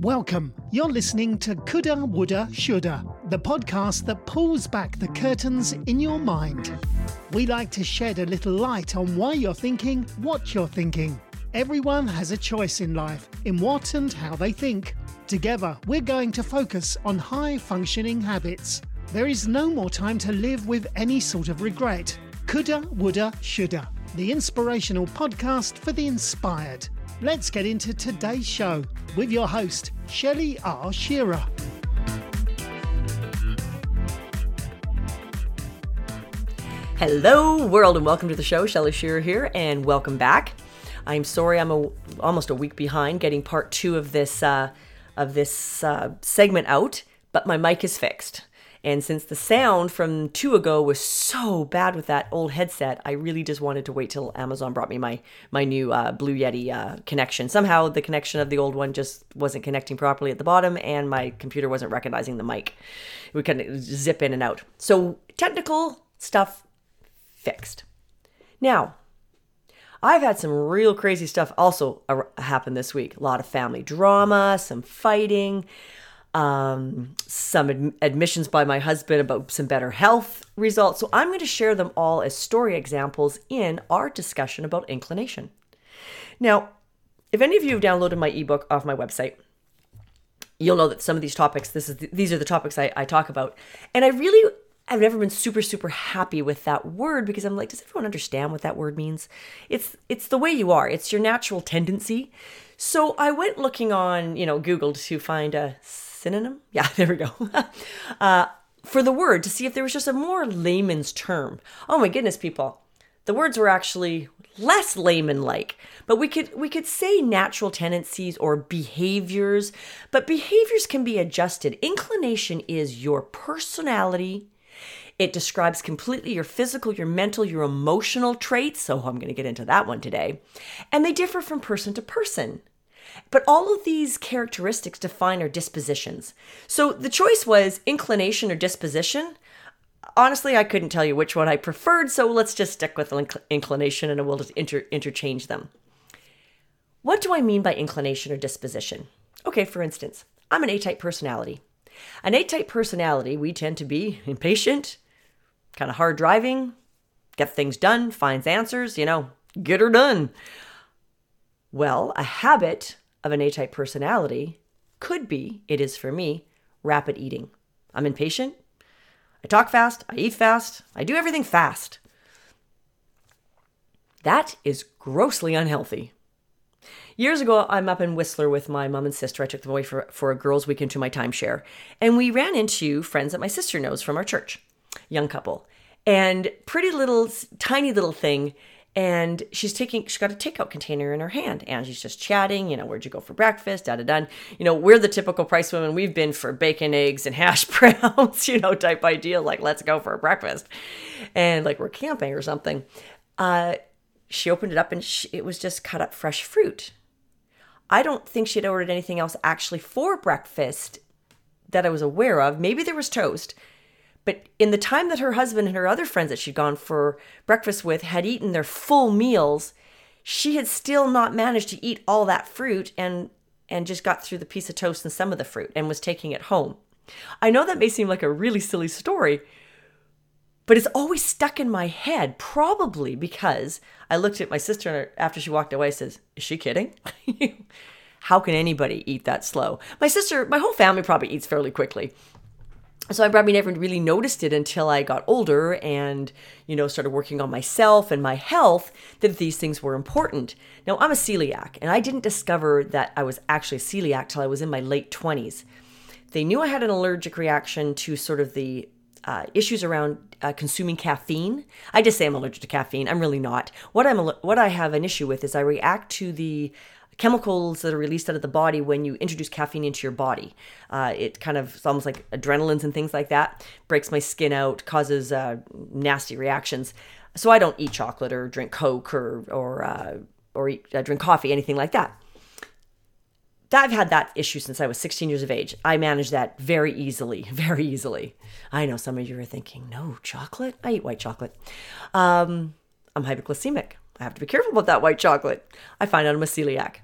Welcome. You're listening to Coulda, Woulda, Shoulda, the podcast that pulls back the curtains in your mind. We like to shed a little light on why you're thinking what you're thinking. Everyone has a choice in life in what and how they think. Together, we're going to focus on high functioning habits. There is no more time to live with any sort of regret. Coulda, woulda, shoulda. The inspirational podcast for the inspired. Let's get into today's show with your host, Shelley R. Shearer. Hello, world, and welcome to the show. Shelley Shearer here, and welcome back. I'm sorry I'm a, almost a week behind getting part two of this uh, of this uh, segment out, but my mic is fixed. And since the sound from two ago was so bad with that old headset, I really just wanted to wait till Amazon brought me my my new uh, Blue Yeti uh, connection. Somehow the connection of the old one just wasn't connecting properly at the bottom, and my computer wasn't recognizing the mic. We couldn't zip in and out. So technical stuff fixed. Now, I've had some real crazy stuff also happen this week. A lot of family drama, some fighting um, some ad- admissions by my husband about some better health results. So I'm going to share them all as story examples in our discussion about inclination. Now, if any of you have downloaded my ebook off my website, you'll know that some of these topics, this is these are the topics I, I talk about, and I really I've never been super super happy with that word because I'm like, does everyone understand what that word means? It's it's the way you are. It's your natural tendency. So I went looking on, you know, Google to find a synonym? Yeah, there we go. uh, for the word to see if there was just a more layman's term. Oh my goodness, people. The words were actually less layman like but we could we could say natural tendencies or behaviors but behaviors can be adjusted inclination is your personality it describes completely your physical your mental your emotional traits so i'm going to get into that one today and they differ from person to person but all of these characteristics define our dispositions. So the choice was inclination or disposition. Honestly, I couldn't tell you which one I preferred, so let's just stick with inclination and we'll just inter- interchange them. What do I mean by inclination or disposition? Okay, for instance, I'm an A type personality. An A type personality, we tend to be impatient, kind of hard driving, get things done, finds answers, you know, get her done. Well, a habit of an A type personality could be, it is for me, rapid eating. I'm impatient. I talk fast. I eat fast. I do everything fast. That is grossly unhealthy. Years ago, I'm up in Whistler with my mom and sister. I took them away for, for a girls' weekend to my timeshare. And we ran into friends that my sister knows from our church, young couple. And pretty little, tiny little thing and she's taking she's got a takeout container in her hand and she's just chatting you know where'd you go for breakfast da da da. You know we're the typical price women. We've been for bacon eggs and hash browns you know type idea like let's go for a breakfast. And like we're camping or something. Uh she opened it up and she, it was just cut up fresh fruit. I don't think she had ordered anything else actually for breakfast that i was aware of. Maybe there was toast but in the time that her husband and her other friends that she'd gone for breakfast with had eaten their full meals, she had still not managed to eat all that fruit and and just got through the piece of toast and some of the fruit and was taking it home. I know that may seem like a really silly story, but it's always stuck in my head, probably because I looked at my sister after she walked away says, "Is she kidding?" How can anybody eat that slow? My sister, my whole family probably eats fairly quickly so I probably never really noticed it until I got older and, you know, started working on myself and my health that these things were important. Now, I'm a celiac, and I didn't discover that I was actually a celiac till I was in my late 20s. They knew I had an allergic reaction to sort of the uh, issues around uh, consuming caffeine. I just say I'm allergic to caffeine. I'm really not. What I'm what I have an issue with is I react to the chemicals that are released out of the body when you introduce caffeine into your body. Uh, it kind of it's almost like adrenalines and things like that. Breaks my skin out, causes uh, nasty reactions. So I don't eat chocolate or drink Coke or or uh, or eat, uh, drink coffee, anything like that. I've had that issue since I was 16 years of age. I manage that very easily, very easily. I know some of you are thinking, no, chocolate? I eat white chocolate. Um, I'm hypoglycemic. I have to be careful about that white chocolate. I find out I'm a celiac.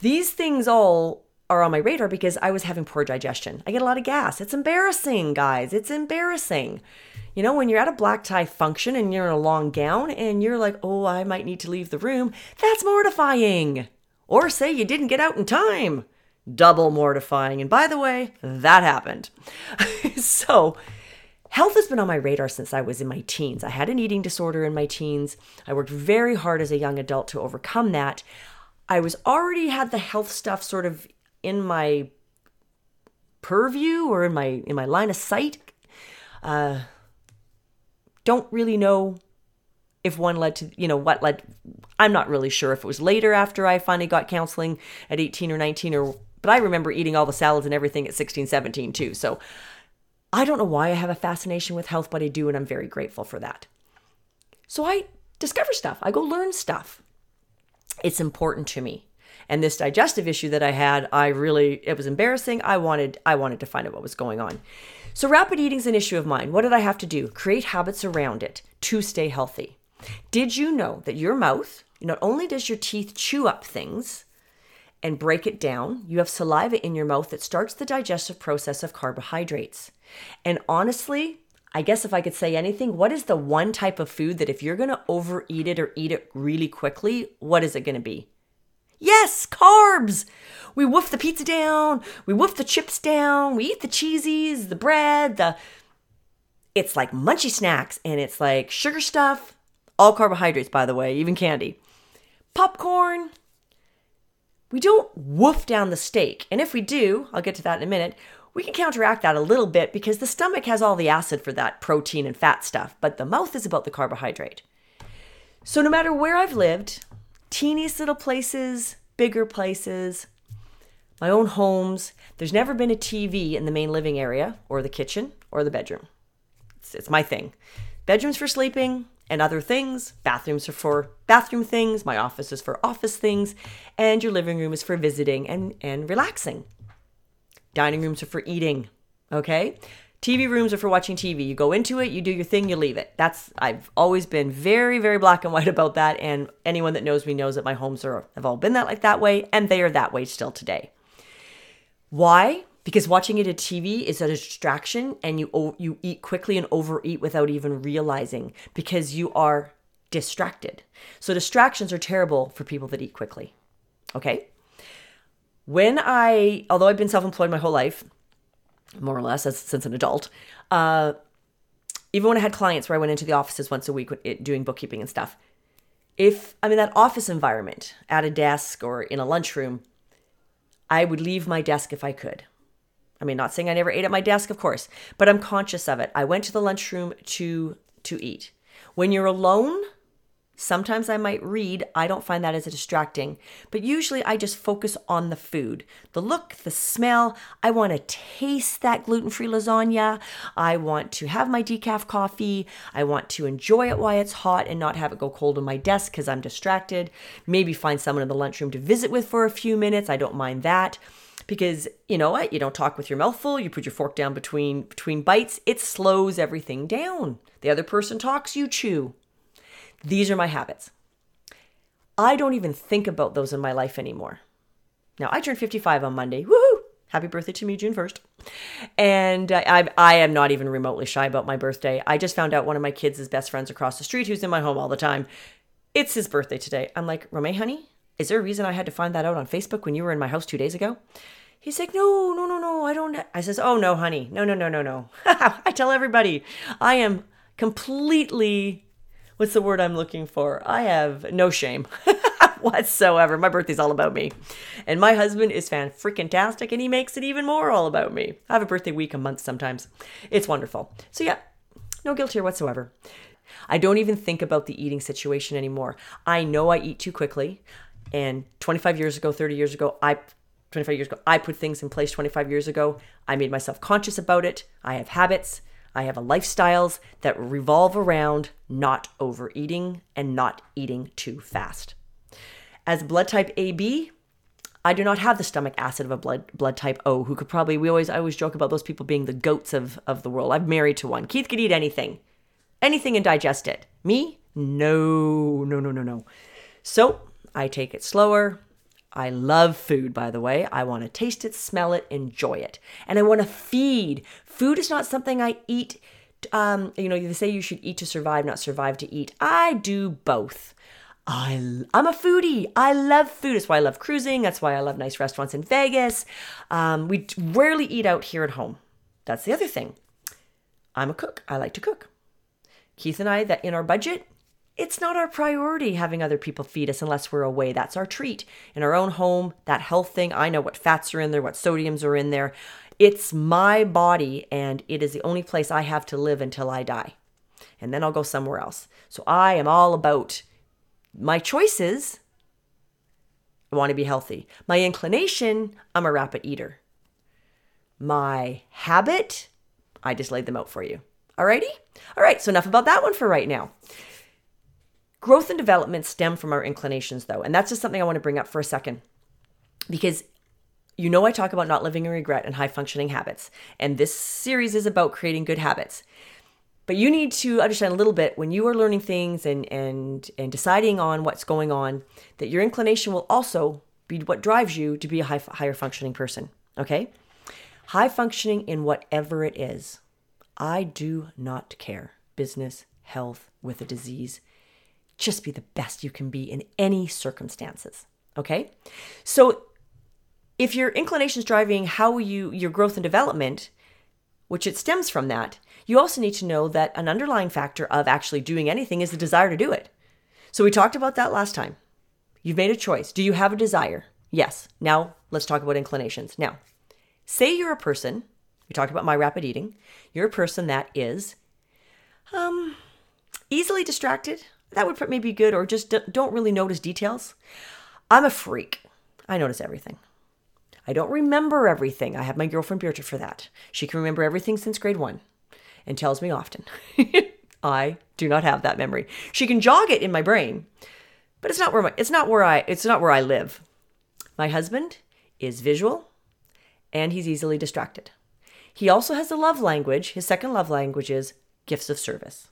These things all are on my radar because I was having poor digestion. I get a lot of gas. It's embarrassing, guys. It's embarrassing. You know, when you're at a black tie function and you're in a long gown and you're like, oh, I might need to leave the room, that's mortifying. Or say you didn't get out in time. Double mortifying. And by the way, that happened. so, health has been on my radar since I was in my teens. I had an eating disorder in my teens. I worked very hard as a young adult to overcome that. I was already had the health stuff sort of in my purview or in my in my line of sight. Uh, don't really know if one led to, you know, what led. I'm not really sure if it was later after I finally got counseling at 18 or 19 or, but I remember eating all the salads and everything at 16, 17 too. So I don't know why I have a fascination with health, but I do, and I'm very grateful for that. So I discover stuff, I go learn stuff. It's important to me. And this digestive issue that I had, I really it was embarrassing. I wanted I wanted to find out what was going on. So, rapid eating is an issue of mine. What did I have to do? Create habits around it to stay healthy. Did you know that your mouth, not only does your teeth chew up things and break it down, you have saliva in your mouth that starts the digestive process of carbohydrates. And honestly, I guess if I could say anything, what is the one type of food that if you're going to overeat it or eat it really quickly, what is it going to be? Yes, carbs. We woof the pizza down, we woof the chips down, we eat the cheesies, the bread, the it's like munchy snacks and it's like sugar stuff, all carbohydrates by the way, even candy. Popcorn. We don't woof down the steak. And if we do, I'll get to that in a minute, we can counteract that a little bit because the stomach has all the acid for that protein and fat stuff, but the mouth is about the carbohydrate. So no matter where I've lived, teeniest little places, bigger places, my own homes. There's never been a TV in the main living area or the kitchen or the bedroom. It's, it's my thing. Bedrooms for sleeping and other things. Bathrooms are for bathroom things. My office is for office things. And your living room is for visiting and, and relaxing. Dining rooms are for eating. Okay? TV rooms are for watching TV. You go into it, you do your thing, you leave it. That's I've always been very, very black and white about that. And anyone that knows me knows that my homes are have all been that like that way, and they are that way still today. Why? Because watching it at TV is a distraction, and you you eat quickly and overeat without even realizing because you are distracted. So distractions are terrible for people that eat quickly. Okay. When I, although I've been self-employed my whole life, more or less as, since an adult. Uh, even when I had clients where I went into the offices once a week doing bookkeeping and stuff, if I'm in that office environment at a desk or in a lunchroom, I would leave my desk if I could. I mean, not saying I never ate at my desk, of course, but I'm conscious of it. I went to the lunchroom to to eat. When you're alone, Sometimes I might read. I don't find that as distracting, but usually I just focus on the food the look, the smell. I want to taste that gluten free lasagna. I want to have my decaf coffee. I want to enjoy it while it's hot and not have it go cold on my desk because I'm distracted. Maybe find someone in the lunchroom to visit with for a few minutes. I don't mind that because you know what you don't talk with your mouth full you put your fork down between between bites it slows everything down the other person talks you chew these are my habits. I don't even think about those in my life anymore. Now, I turned 55 on Monday. Woohoo! Happy birthday to me, June 1st. And uh, I, I am not even remotely shy about my birthday. I just found out one of my kids' best friends across the street, who's in my home all the time, it's his birthday today. I'm like, Rome, honey, is there a reason I had to find that out on Facebook when you were in my house two days ago? He's like, no, no, no, no, I don't. I says, oh, no, honey. No, no, no, no, no. I tell everybody I am completely what's the word I'm looking for? I have no shame whatsoever. My birthday's all about me. And my husband is fan freaking tastic and he makes it even more all about me. I have a birthday week a month sometimes. It's wonderful. So yeah, no guilt here whatsoever. I don't even think about the eating situation anymore. I know I eat too quickly. And 25 years ago, 30 years ago, I 25 years ago, I put things in place 25 years ago. I made myself conscious about it. I have habits. I have a lifestyles that revolve around not overeating and not eating too fast. As blood type AB, I do not have the stomach acid of a blood blood type O, who could probably we always I always joke about those people being the goats of of the world. I'm married to one. Keith could eat anything, anything and digest it. Me, no, no, no, no, no. So I take it slower. I love food, by the way. I want to taste it, smell it, enjoy it. And I want to feed. Food is not something I eat. Um, you know, they say you should eat to survive, not survive to eat. I do both. I, I'm a foodie. I love food. That's why I love cruising. That's why I love nice restaurants in Vegas. Um, we rarely eat out here at home. That's the other thing. I'm a cook. I like to cook. Keith and I, that in our budget, it's not our priority having other people feed us unless we're away. That's our treat. In our own home, that health thing, I know what fats are in there, what sodiums are in there. It's my body, and it is the only place I have to live until I die. And then I'll go somewhere else. So I am all about my choices. I want to be healthy. My inclination, I'm a rapid eater. My habit, I just laid them out for you. Alrighty? All right, so enough about that one for right now. Growth and development stem from our inclinations, though, and that's just something I want to bring up for a second. Because you know, I talk about not living in regret and high functioning habits, and this series is about creating good habits. But you need to understand a little bit when you are learning things and and and deciding on what's going on that your inclination will also be what drives you to be a high, higher functioning person. Okay, high functioning in whatever it is. I do not care. Business, health, with a disease. Just be the best you can be in any circumstances. Okay, so if your inclination is driving how you your growth and development, which it stems from that, you also need to know that an underlying factor of actually doing anything is the desire to do it. So we talked about that last time. You've made a choice. Do you have a desire? Yes. Now let's talk about inclinations. Now, say you're a person, we talked about my rapid eating, you're a person that is um easily distracted. That would put maybe be good or just don't really notice details. I'm a freak. I notice everything. I don't remember everything. I have my girlfriend Beatrice for that. She can remember everything since grade one and tells me often. I do not have that memory. She can jog it in my brain, but it's not where my, it's not where I it's not where I live. My husband is visual and he's easily distracted. He also has a love language. His second love language is gifts of service.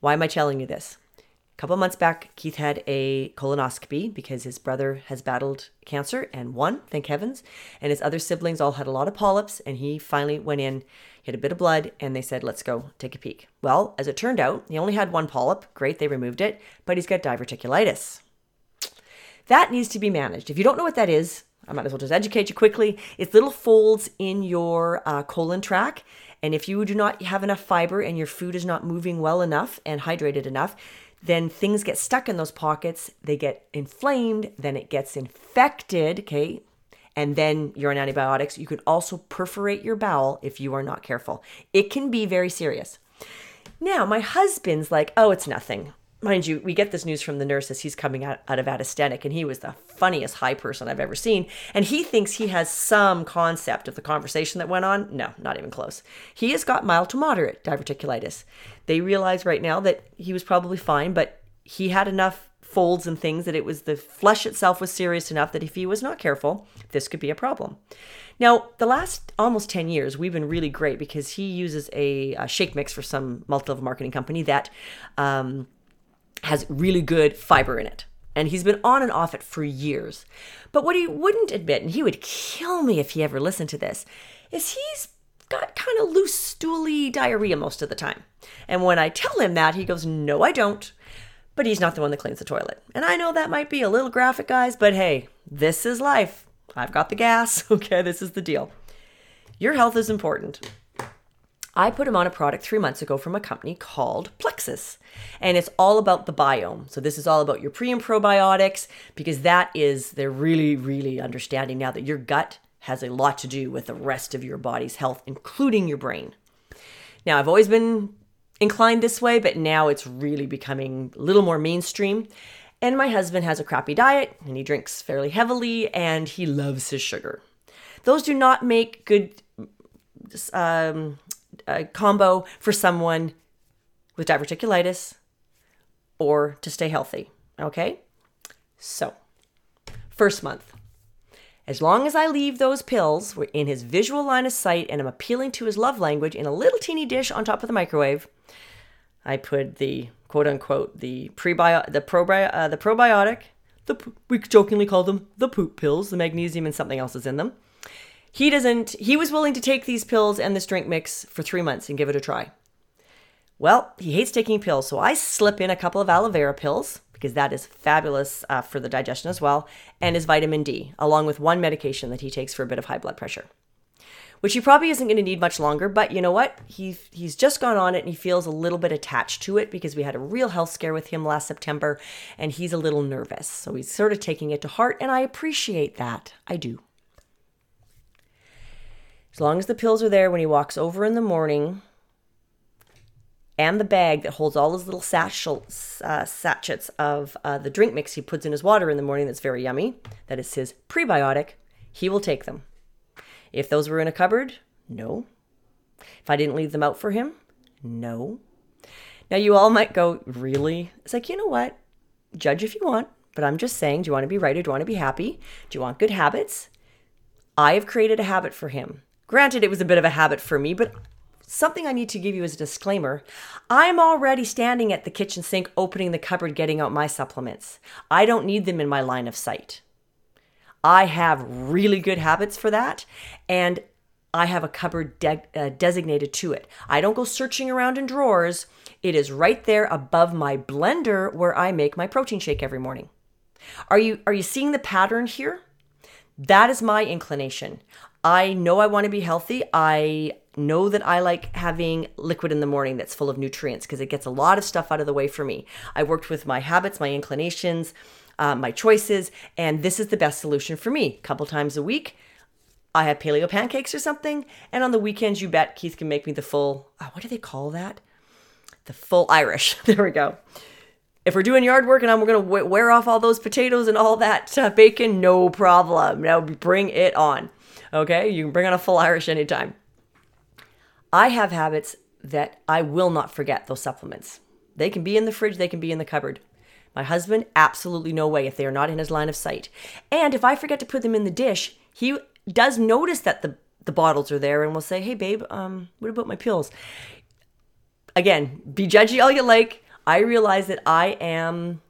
Why am I telling you this? A couple months back, Keith had a colonoscopy because his brother has battled cancer and won, thank heavens. And his other siblings all had a lot of polyps, and he finally went in, he had a bit of blood, and they said, Let's go take a peek. Well, as it turned out, he only had one polyp. Great, they removed it, but he's got diverticulitis. That needs to be managed. If you don't know what that is, I might as well just educate you quickly. It's little folds in your uh, colon tract. And if you do not have enough fiber and your food is not moving well enough and hydrated enough, then things get stuck in those pockets, they get inflamed, then it gets infected, okay? And then you're on antibiotics. You can also perforate your bowel if you are not careful. It can be very serious. Now, my husband's like, oh, it's nothing mind you, we get this news from the nurse as he's coming out, out of anesthetic, and he was the funniest high person I've ever seen. And he thinks he has some concept of the conversation that went on. No, not even close. He has got mild to moderate diverticulitis. They realize right now that he was probably fine, but he had enough folds and things that it was the flesh itself was serious enough that if he was not careful, this could be a problem. Now, the last almost 10 years, we've been really great because he uses a, a shake mix for some multi level marketing company that um, has really good fiber in it. And he's been on and off it for years. But what he wouldn't admit, and he would kill me if he ever listened to this, is he's got kind of loose, stooly diarrhea most of the time. And when I tell him that, he goes, No, I don't. But he's not the one that cleans the toilet. And I know that might be a little graphic, guys, but hey, this is life. I've got the gas. Okay, this is the deal. Your health is important. I put him on a product three months ago from a company called Plexus. And it's all about the biome. So, this is all about your pre and probiotics because that is, they're really, really understanding now that your gut has a lot to do with the rest of your body's health, including your brain. Now, I've always been inclined this way, but now it's really becoming a little more mainstream. And my husband has a crappy diet and he drinks fairly heavily and he loves his sugar. Those do not make good um, a combo for someone with diverticulitis or to stay healthy. Okay? So, first month. As long as I leave those pills in his visual line of sight and I'm appealing to his love language in a little teeny dish on top of the microwave, I put the quote unquote the prebio the probio uh, the probiotic, the we jokingly call them the poop pills. The magnesium and something else is in them. He doesn't. He was willing to take these pills and this drink mix for three months and give it a try. Well, he hates taking pills, so I slip in a couple of aloe vera pills because that is fabulous uh, for the digestion as well, and his vitamin D, along with one medication that he takes for a bit of high blood pressure which he probably isn't going to need much longer. But you know what? He he's just gone on it and he feels a little bit attached to it because we had a real health scare with him last September, and he's a little nervous. So he's sort of taking it to heart, and I appreciate that. I do. As long as the pills are there when he walks over in the morning, and the bag that holds all his little uh, sachets of uh, the drink mix he puts in his water in the morning that's very yummy, that is his prebiotic, he will take them. If those were in a cupboard, no. If I didn't leave them out for him, no. Now, you all might go, really? It's like, you know what? Judge if you want, but I'm just saying, do you want to be right or do you want to be happy? Do you want good habits? I have created a habit for him. Granted, it was a bit of a habit for me, but something I need to give you as a disclaimer. I'm already standing at the kitchen sink, opening the cupboard, getting out my supplements. I don't need them in my line of sight. I have really good habits for that. And I have a cupboard de- uh, designated to it. I don't go searching around in drawers. It is right there above my blender where I make my protein shake every morning. Are you are you seeing the pattern here? That is my inclination. I know I want to be healthy. I know that I like having liquid in the morning that's full of nutrients because it gets a lot of stuff out of the way for me. I worked with my habits, my inclinations, uh, my choices, and this is the best solution for me. A couple times a week, I have paleo pancakes or something, and on the weekends, you bet Keith can make me the full. Oh, what do they call that? The full Irish. there we go. If we're doing yard work and I'm going to wear off all those potatoes and all that uh, bacon, no problem. Now bring it on. Okay, you can bring on a full Irish anytime. I have habits that I will not forget those supplements. They can be in the fridge, they can be in the cupboard. My husband, absolutely no way if they are not in his line of sight. And if I forget to put them in the dish, he does notice that the, the bottles are there and will say, Hey, babe, um, what about my pills? Again, be judgy all you like. I realize that I am,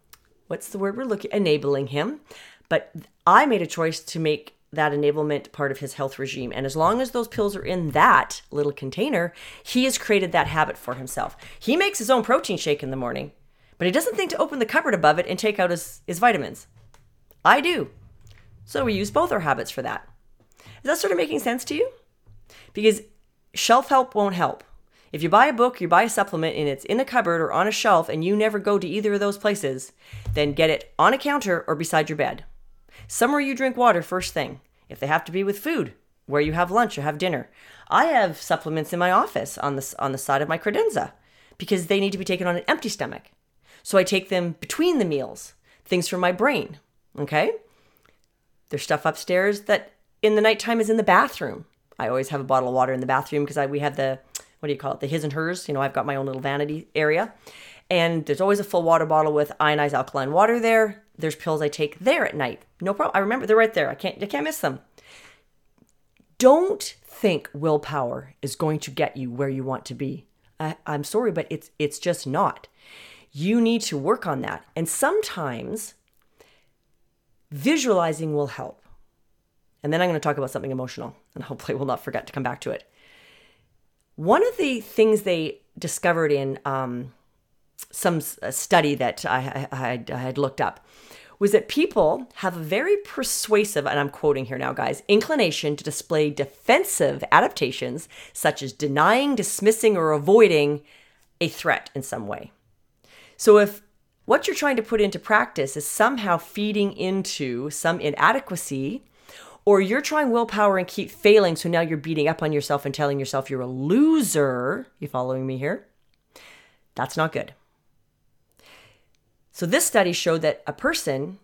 what's the word we're looking, enabling him. But I made a choice to make that enablement part of his health regime. And as long as those pills are in that little container, he has created that habit for himself. He makes his own protein shake in the morning but he doesn't think to open the cupboard above it and take out his, his vitamins. I do. So we use both our habits for that. Is that sort of making sense to you? Because shelf help won't help. If you buy a book, you buy a supplement, and it's in a cupboard or on a shelf, and you never go to either of those places, then get it on a counter or beside your bed. Somewhere you drink water first thing. If they have to be with food, where you have lunch or have dinner. I have supplements in my office on the, on the side of my credenza because they need to be taken on an empty stomach. So I take them between the meals, things for my brain. Okay. There's stuff upstairs that in the nighttime is in the bathroom. I always have a bottle of water in the bathroom because we have the what do you call it? The his and hers. You know, I've got my own little vanity area. And there's always a full water bottle with ionized alkaline water there. There's pills I take there at night. No problem. I remember they're right there. I can't I can't miss them. Don't think willpower is going to get you where you want to be. I, I'm sorry, but it's it's just not you need to work on that. And sometimes visualizing will help. And then I'm going to talk about something emotional, and hopefully we'll not forget to come back to it. One of the things they discovered in um, some study that I, I, I had looked up was that people have a very persuasive, and I'm quoting here now, guys, inclination to display defensive adaptations, such as denying, dismissing, or avoiding a threat in some way. So if what you're trying to put into practice is somehow feeding into some inadequacy, or you're trying willpower and keep failing, so now you're beating up on yourself and telling yourself you're a loser, you following me here? That's not good. So this study showed that a person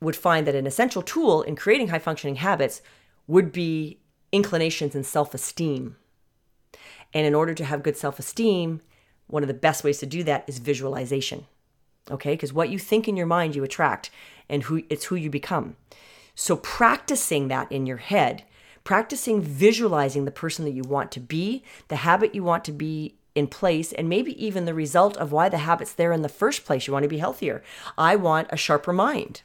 would find that an essential tool in creating high functioning habits would be inclinations and self-esteem. And in order to have good self-esteem, one of the best ways to do that is visualization. Okay? Because what you think in your mind, you attract, and who it's who you become. So practicing that in your head, practicing visualizing the person that you want to be, the habit you want to be in place and maybe even the result of why the habit's there in the first place. You want to be healthier. I want a sharper mind.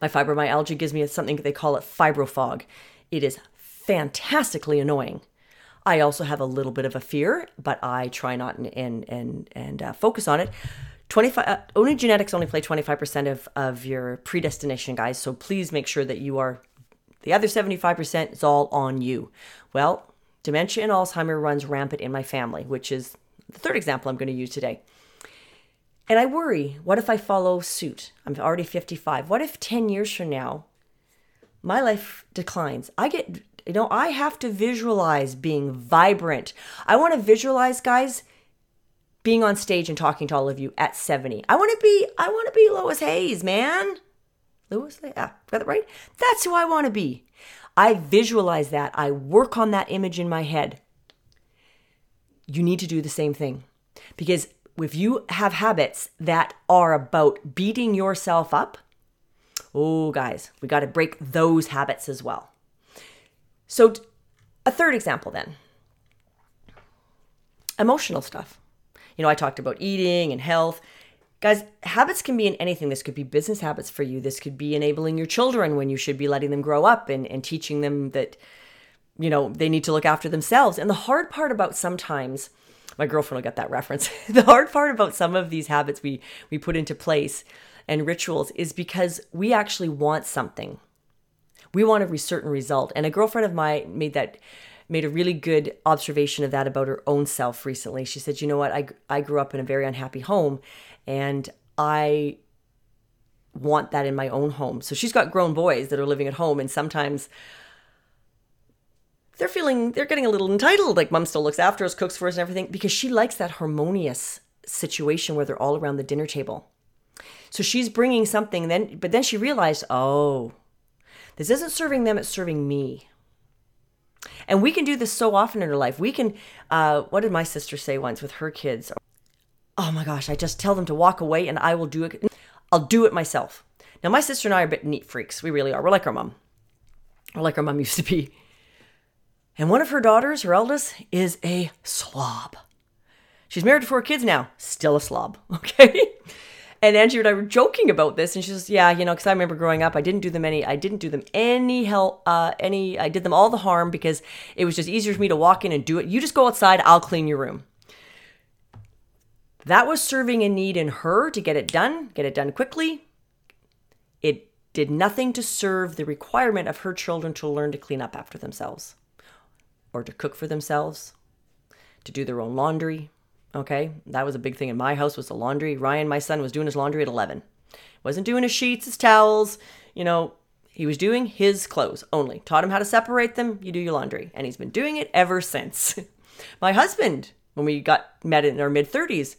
My fibromyalgia gives me something they call it fibrofog. It is fantastically annoying. I also have a little bit of a fear, but I try not and and and, and uh, focus on it. 25 uh, only genetics only play 25% of of your predestination guys so please make sure that you are the other 75% is all on you well dementia and alzheimer runs rampant in my family which is the third example i'm going to use today and i worry what if i follow suit i'm already 55 what if 10 years from now my life declines i get you know i have to visualize being vibrant i want to visualize guys being on stage and talking to all of you at 70. I want to be I want to be Louise Hayes, man. Louise, yeah, got that right? That's who I want to be. I visualize that. I work on that image in my head. You need to do the same thing. Because if you have habits that are about beating yourself up, oh, guys, we got to break those habits as well. So, a third example then emotional stuff. You know, I talked about eating and health. Guys, habits can be in anything. This could be business habits for you. This could be enabling your children when you should be letting them grow up and, and teaching them that, you know, they need to look after themselves. And the hard part about sometimes, my girlfriend will get that reference. the hard part about some of these habits we we put into place and rituals is because we actually want something. We want a certain result. And a girlfriend of mine made that made a really good observation of that about her own self recently. She said, "You know what? I I grew up in a very unhappy home and I want that in my own home." So she's got grown boys that are living at home and sometimes they're feeling they're getting a little entitled like mom still looks after us, cooks for us and everything because she likes that harmonious situation where they're all around the dinner table. So she's bringing something then but then she realized, "Oh, this isn't serving them, it's serving me." And we can do this so often in our life. We can, uh, what did my sister say once with her kids? Oh my gosh, I just tell them to walk away and I will do it. I'll do it myself. Now, my sister and I are a bit neat freaks. We really are. We're like our mom. We're like our mom used to be. And one of her daughters, her eldest, is a slob. She's married to four kids now, still a slob. Okay. And Angie and I were joking about this, and she says, "Yeah, you know, because I remember growing up, I didn't do them any, I didn't do them any help, uh, any, I did them all the harm because it was just easier for me to walk in and do it. You just go outside, I'll clean your room." That was serving a need in her to get it done, get it done quickly. It did nothing to serve the requirement of her children to learn to clean up after themselves, or to cook for themselves, to do their own laundry, Okay, that was a big thing in my house was the laundry. Ryan, my son, was doing his laundry at 11. Wasn't doing his sheets, his towels, you know, he was doing his clothes only. Taught him how to separate them. You do your laundry. And he's been doing it ever since. my husband, when we got met in our mid 30s,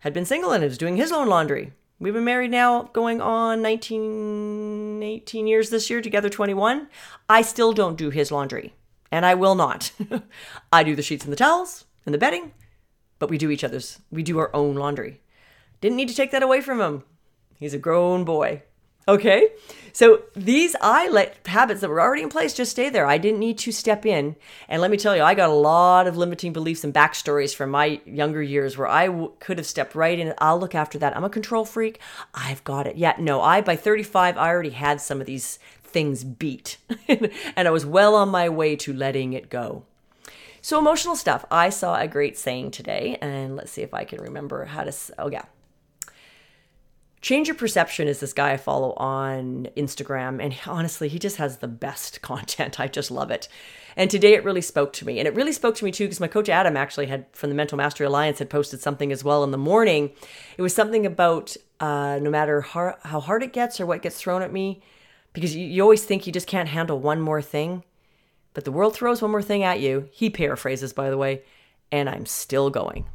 had been single and was doing his own laundry. We've been married now going on 19, 18 years this year, together 21. I still don't do his laundry, and I will not. I do the sheets and the towels and the bedding, but we do each other's, we do our own laundry. Didn't need to take that away from him. He's a grown boy. Okay. So these I let habits that were already in place just stay there. I didn't need to step in. And let me tell you, I got a lot of limiting beliefs and backstories from my younger years where I w- could have stepped right in. I'll look after that. I'm a control freak. I've got it. Yeah, no, I, by 35, I already had some of these things beat. and I was well on my way to letting it go. So, emotional stuff. I saw a great saying today, and let's see if I can remember how to. Oh, yeah. Change Your Perception is this guy I follow on Instagram, and honestly, he just has the best content. I just love it. And today it really spoke to me. And it really spoke to me too, because my coach Adam actually had, from the Mental Mastery Alliance, had posted something as well in the morning. It was something about uh, no matter how, how hard it gets or what gets thrown at me, because you, you always think you just can't handle one more thing. But the world throws one more thing at you. He paraphrases, by the way, and I'm still going.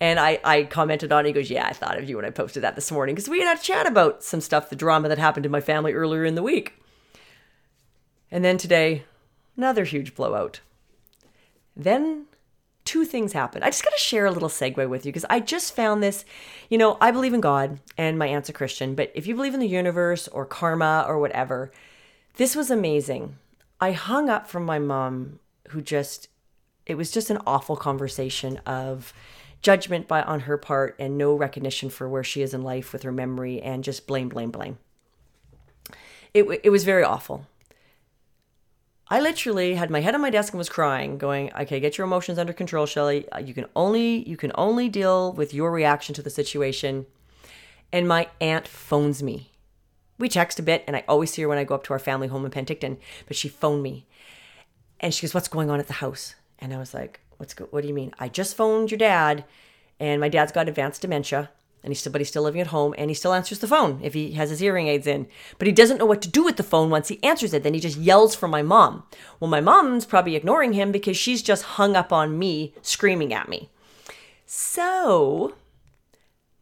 And I, I commented on it. He goes, Yeah, I thought of you when I posted that this morning because we had a chat about some stuff, the drama that happened in my family earlier in the week. And then today, another huge blowout. Then two things happened. I just got to share a little segue with you because I just found this. You know, I believe in God and my aunt's a Christian, but if you believe in the universe or karma or whatever, this was amazing. I hung up from my mom, who just it was just an awful conversation of judgment by on her part and no recognition for where she is in life with her memory and just blame, blame, blame. It, it was very awful. I literally had my head on my desk and was crying, going, "Okay, get your emotions under control, Shelley. Uh, you can only you can only deal with your reaction to the situation." And my aunt phones me. We text a bit, and I always see her when I go up to our family home in Penticton. But she phoned me, and she goes, "What's going on at the house?" And I was like, "What's go- What do you mean? I just phoned your dad, and my dad's got advanced dementia." and he's still but he's still living at home and he still answers the phone if he has his hearing aids in. But he doesn't know what to do with the phone once he answers it. Then he just yells for my mom. Well my mom's probably ignoring him because she's just hung up on me screaming at me. So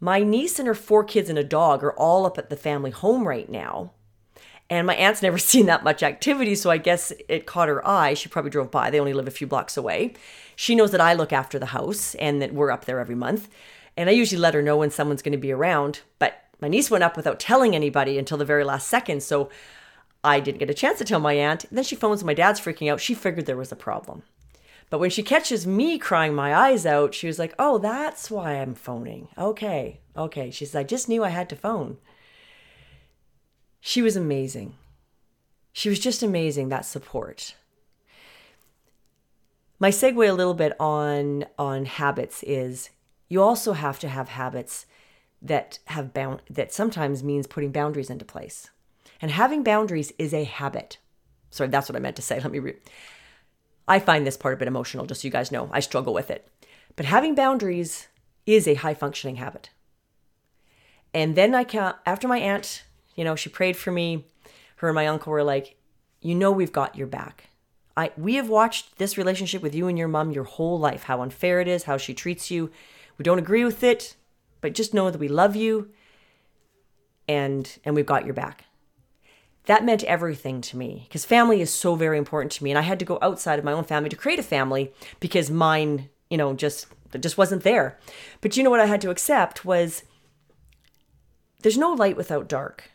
my niece and her four kids and a dog are all up at the family home right now and my aunt's never seen that much activity so i guess it caught her eye. She probably drove by. They only live a few blocks away she knows that i look after the house and that we're up there every month and I usually let her know when someone's going to be around, but my niece went up without telling anybody until the very last second. So I didn't get a chance to tell my aunt. And then she phones my dad's freaking out. She figured there was a problem. But when she catches me crying my eyes out, she was like, Oh, that's why I'm phoning. Okay, okay. She says, I just knew I had to phone. She was amazing. She was just amazing, that support. My segue a little bit on on habits is you also have to have habits that have bound that sometimes means putting boundaries into place. And having boundaries is a habit. Sorry, that's what I meant to say. Let me read. I find this part a bit emotional, just so you guys know. I struggle with it. But having boundaries is a high functioning habit. And then I can after my aunt, you know, she prayed for me. Her and my uncle were like, "You know we've got your back. I we have watched this relationship with you and your mom your whole life, how unfair it is, how she treats you, we don't agree with it, but just know that we love you and and we've got your back. That meant everything to me because family is so very important to me and I had to go outside of my own family to create a family because mine, you know, just just wasn't there. But you know what I had to accept was there's no light without dark.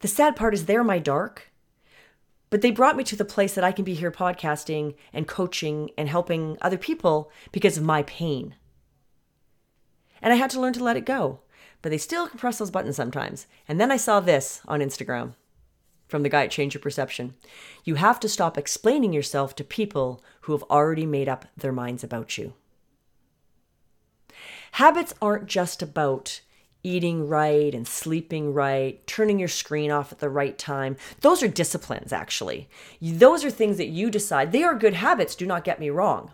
The sad part is they're my dark, but they brought me to the place that I can be here podcasting and coaching and helping other people because of my pain. And I had to learn to let it go. But they still press those buttons sometimes. And then I saw this on Instagram from the guy at Change Your Perception. You have to stop explaining yourself to people who have already made up their minds about you. Habits aren't just about eating right and sleeping right, turning your screen off at the right time. Those are disciplines, actually. Those are things that you decide. They are good habits, do not get me wrong.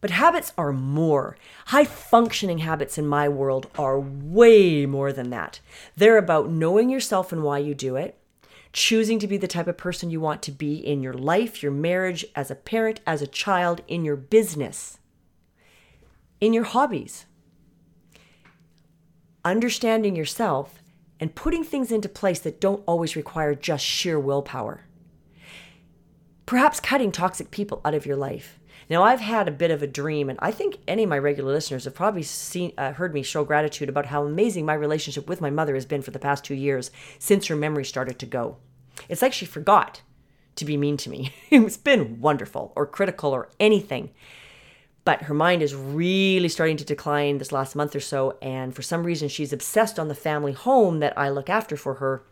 But habits are more. High functioning habits in my world are way more than that. They're about knowing yourself and why you do it, choosing to be the type of person you want to be in your life, your marriage, as a parent, as a child, in your business, in your hobbies. Understanding yourself and putting things into place that don't always require just sheer willpower. Perhaps cutting toxic people out of your life now, I've had a bit of a dream, and I think any of my regular listeners have probably seen, uh, heard me show gratitude about how amazing my relationship with my mother has been for the past two years since her memory started to go. It's like she forgot to be mean to me. it's been wonderful, or critical, or anything. But her mind is really starting to decline this last month or so, and for some reason, she's obsessed on the family home that I look after for her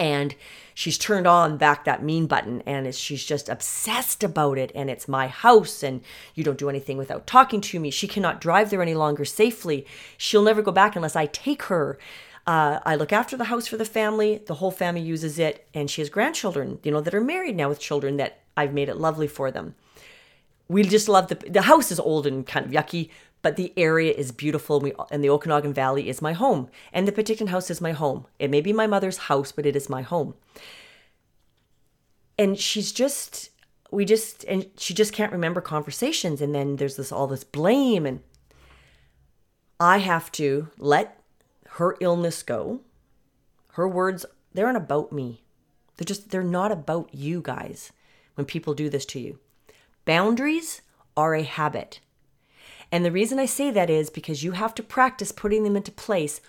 and she's turned on back that mean button and she's just obsessed about it and it's my house and you don't do anything without talking to me. She cannot drive there any longer safely. She'll never go back unless i take her. Uh, i look after the house for the family. The whole family uses it and she has grandchildren you know that are married now with children that i've made it lovely for them we just love the the house is old and kind of yucky but the area is beautiful and, we, and the Okanagan Valley is my home. And the Penticton house is my home. It may be my mother's house, but it is my home. And she's just, we just, and she just can't remember conversations. And then there's this, all this blame. And I have to let her illness go. Her words, they aren't about me. They're just, they're not about you guys when people do this to you. Boundaries are a habit. And the reason I say that is because you have to practice putting them into place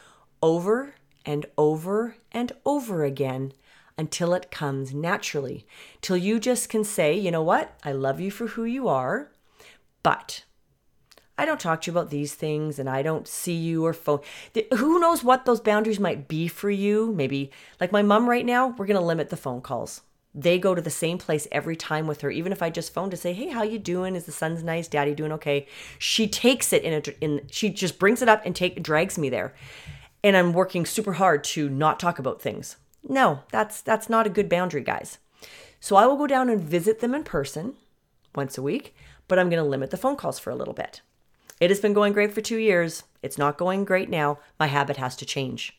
over and over and over again until it comes naturally. Till you just can say, you know what? I love you for who you are, But I don't talk to you about these things and I don't see you or phone. Who knows what those boundaries might be for you? Maybe like my mom right now, we're going to limit the phone calls. They go to the same place every time with her. Even if I just phone to say, "Hey, how you doing? Is the son's nice? Daddy doing okay?" She takes it in a in she just brings it up and take drags me there. And I'm working super hard to not talk about things. No, that's that's not a good boundary, guys. So I will go down and visit them in person once a week, but I'm going to limit the phone calls for a little bit. It has been going great for two years. It's not going great now. My habit has to change.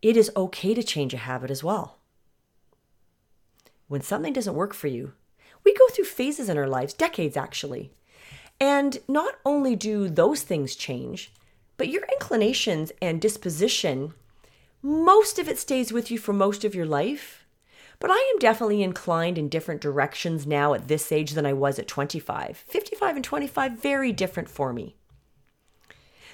It is okay to change a habit as well. When something doesn't work for you, we go through phases in our lives, decades actually. And not only do those things change, but your inclinations and disposition, most of it stays with you for most of your life. But I am definitely inclined in different directions now at this age than I was at 25. 55 and 25, very different for me.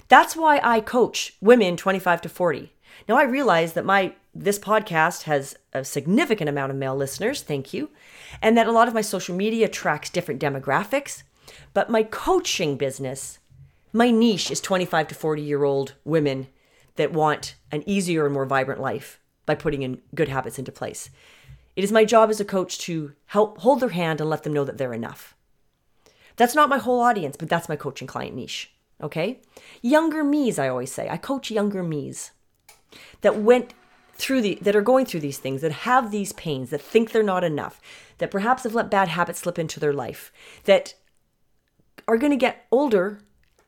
That's why I coach women 25 to 40. Now I realize that my this podcast has a significant amount of male listeners, thank you, and that a lot of my social media tracks different demographics, but my coaching business, my niche is 25 to 40 year old women that want an easier and more vibrant life by putting in good habits into place. It is my job as a coach to help hold their hand and let them know that they're enough. That's not my whole audience, but that's my coaching client niche. Okay? Younger me's, I always say. I coach younger me's that went through the that are going through these things, that have these pains, that think they're not enough, that perhaps have let bad habits slip into their life, that are going to get older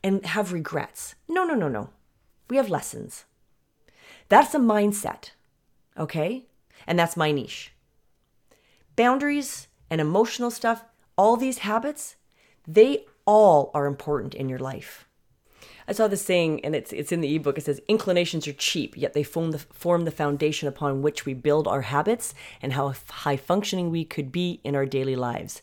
and have regrets. No, no, no, no. We have lessons. That's a mindset. Okay? And that's my niche boundaries and emotional stuff, all these habits, they all are important in your life. I saw this saying, and it's it's in the ebook. It says, "Inclinations are cheap, yet they form the form the foundation upon which we build our habits and how high functioning we could be in our daily lives."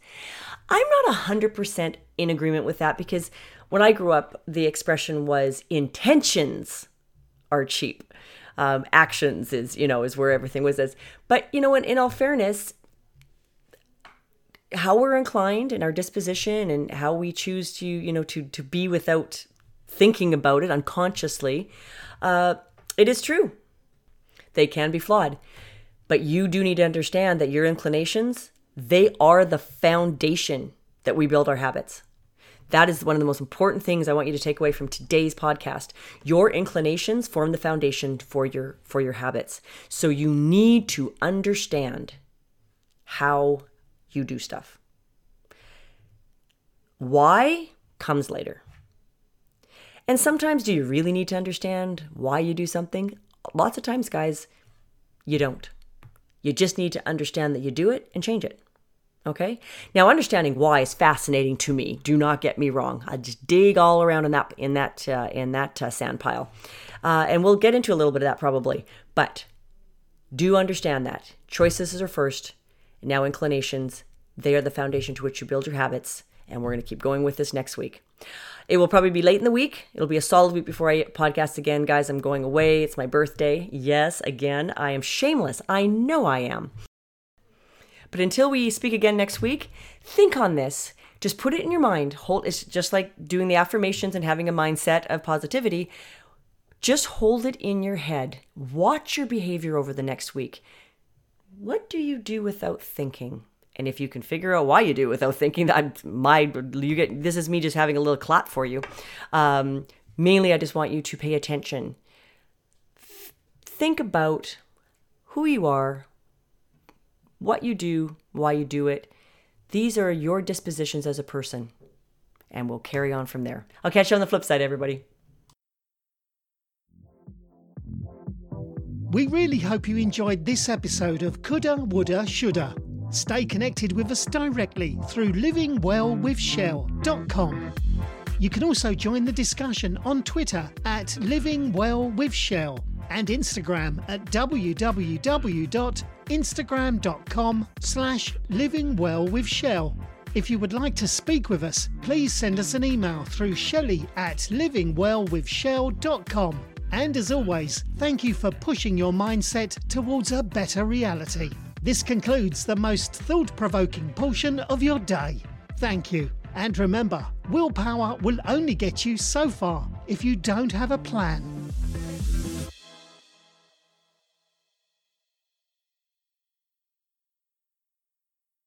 I'm not hundred percent in agreement with that because when I grew up, the expression was "intentions are cheap." Um, actions is you know is where everything was as. But you know, in, in all fairness, how we're inclined and our disposition and how we choose to you know to to be without thinking about it unconsciously uh, it is true. They can be flawed. But you do need to understand that your inclinations they are the foundation that we build our habits. That is one of the most important things i want you to take away from today's podcast. Your inclinations form the foundation for your for your habits. So you need to understand how you do stuff. Why comes later. And sometimes, do you really need to understand why you do something? Lots of times, guys, you don't. You just need to understand that you do it and change it. Okay. Now, understanding why is fascinating to me. Do not get me wrong. I just dig all around in that in that uh, in that uh, sand pile, uh, and we'll get into a little bit of that probably. But do understand that choices are first, now, inclinations, they are the foundation to which you build your habits. And we're going to keep going with this next week. It will probably be late in the week. It'll be a solid week before I podcast again, guys. I'm going away. It's my birthday. Yes, again, I am shameless. I know I am. But until we speak again next week, think on this. Just put it in your mind. Hold it's just like doing the affirmations and having a mindset of positivity. Just hold it in your head. Watch your behavior over the next week what do you do without thinking? And if you can figure out why you do it without thinking, that my you get this is me just having a little clap for you. Um, mainly, I just want you to pay attention. F- think about who you are, what you do, why you do it. These are your dispositions as a person, and we'll carry on from there. I'll catch you on the flip side, everybody. We really hope you enjoyed this episode of Coulda, Woulda, Shoulda. Stay connected with us directly through livingwellwithshell.com. You can also join the discussion on Twitter at livingwellwithshell and Instagram at www.instagram.com slash livingwellwithshell. If you would like to speak with us, please send us an email through shelley at livingwellwithshell.com. And as always, thank you for pushing your mindset towards a better reality. This concludes the most thought provoking portion of your day. Thank you. And remember, willpower will only get you so far if you don't have a plan.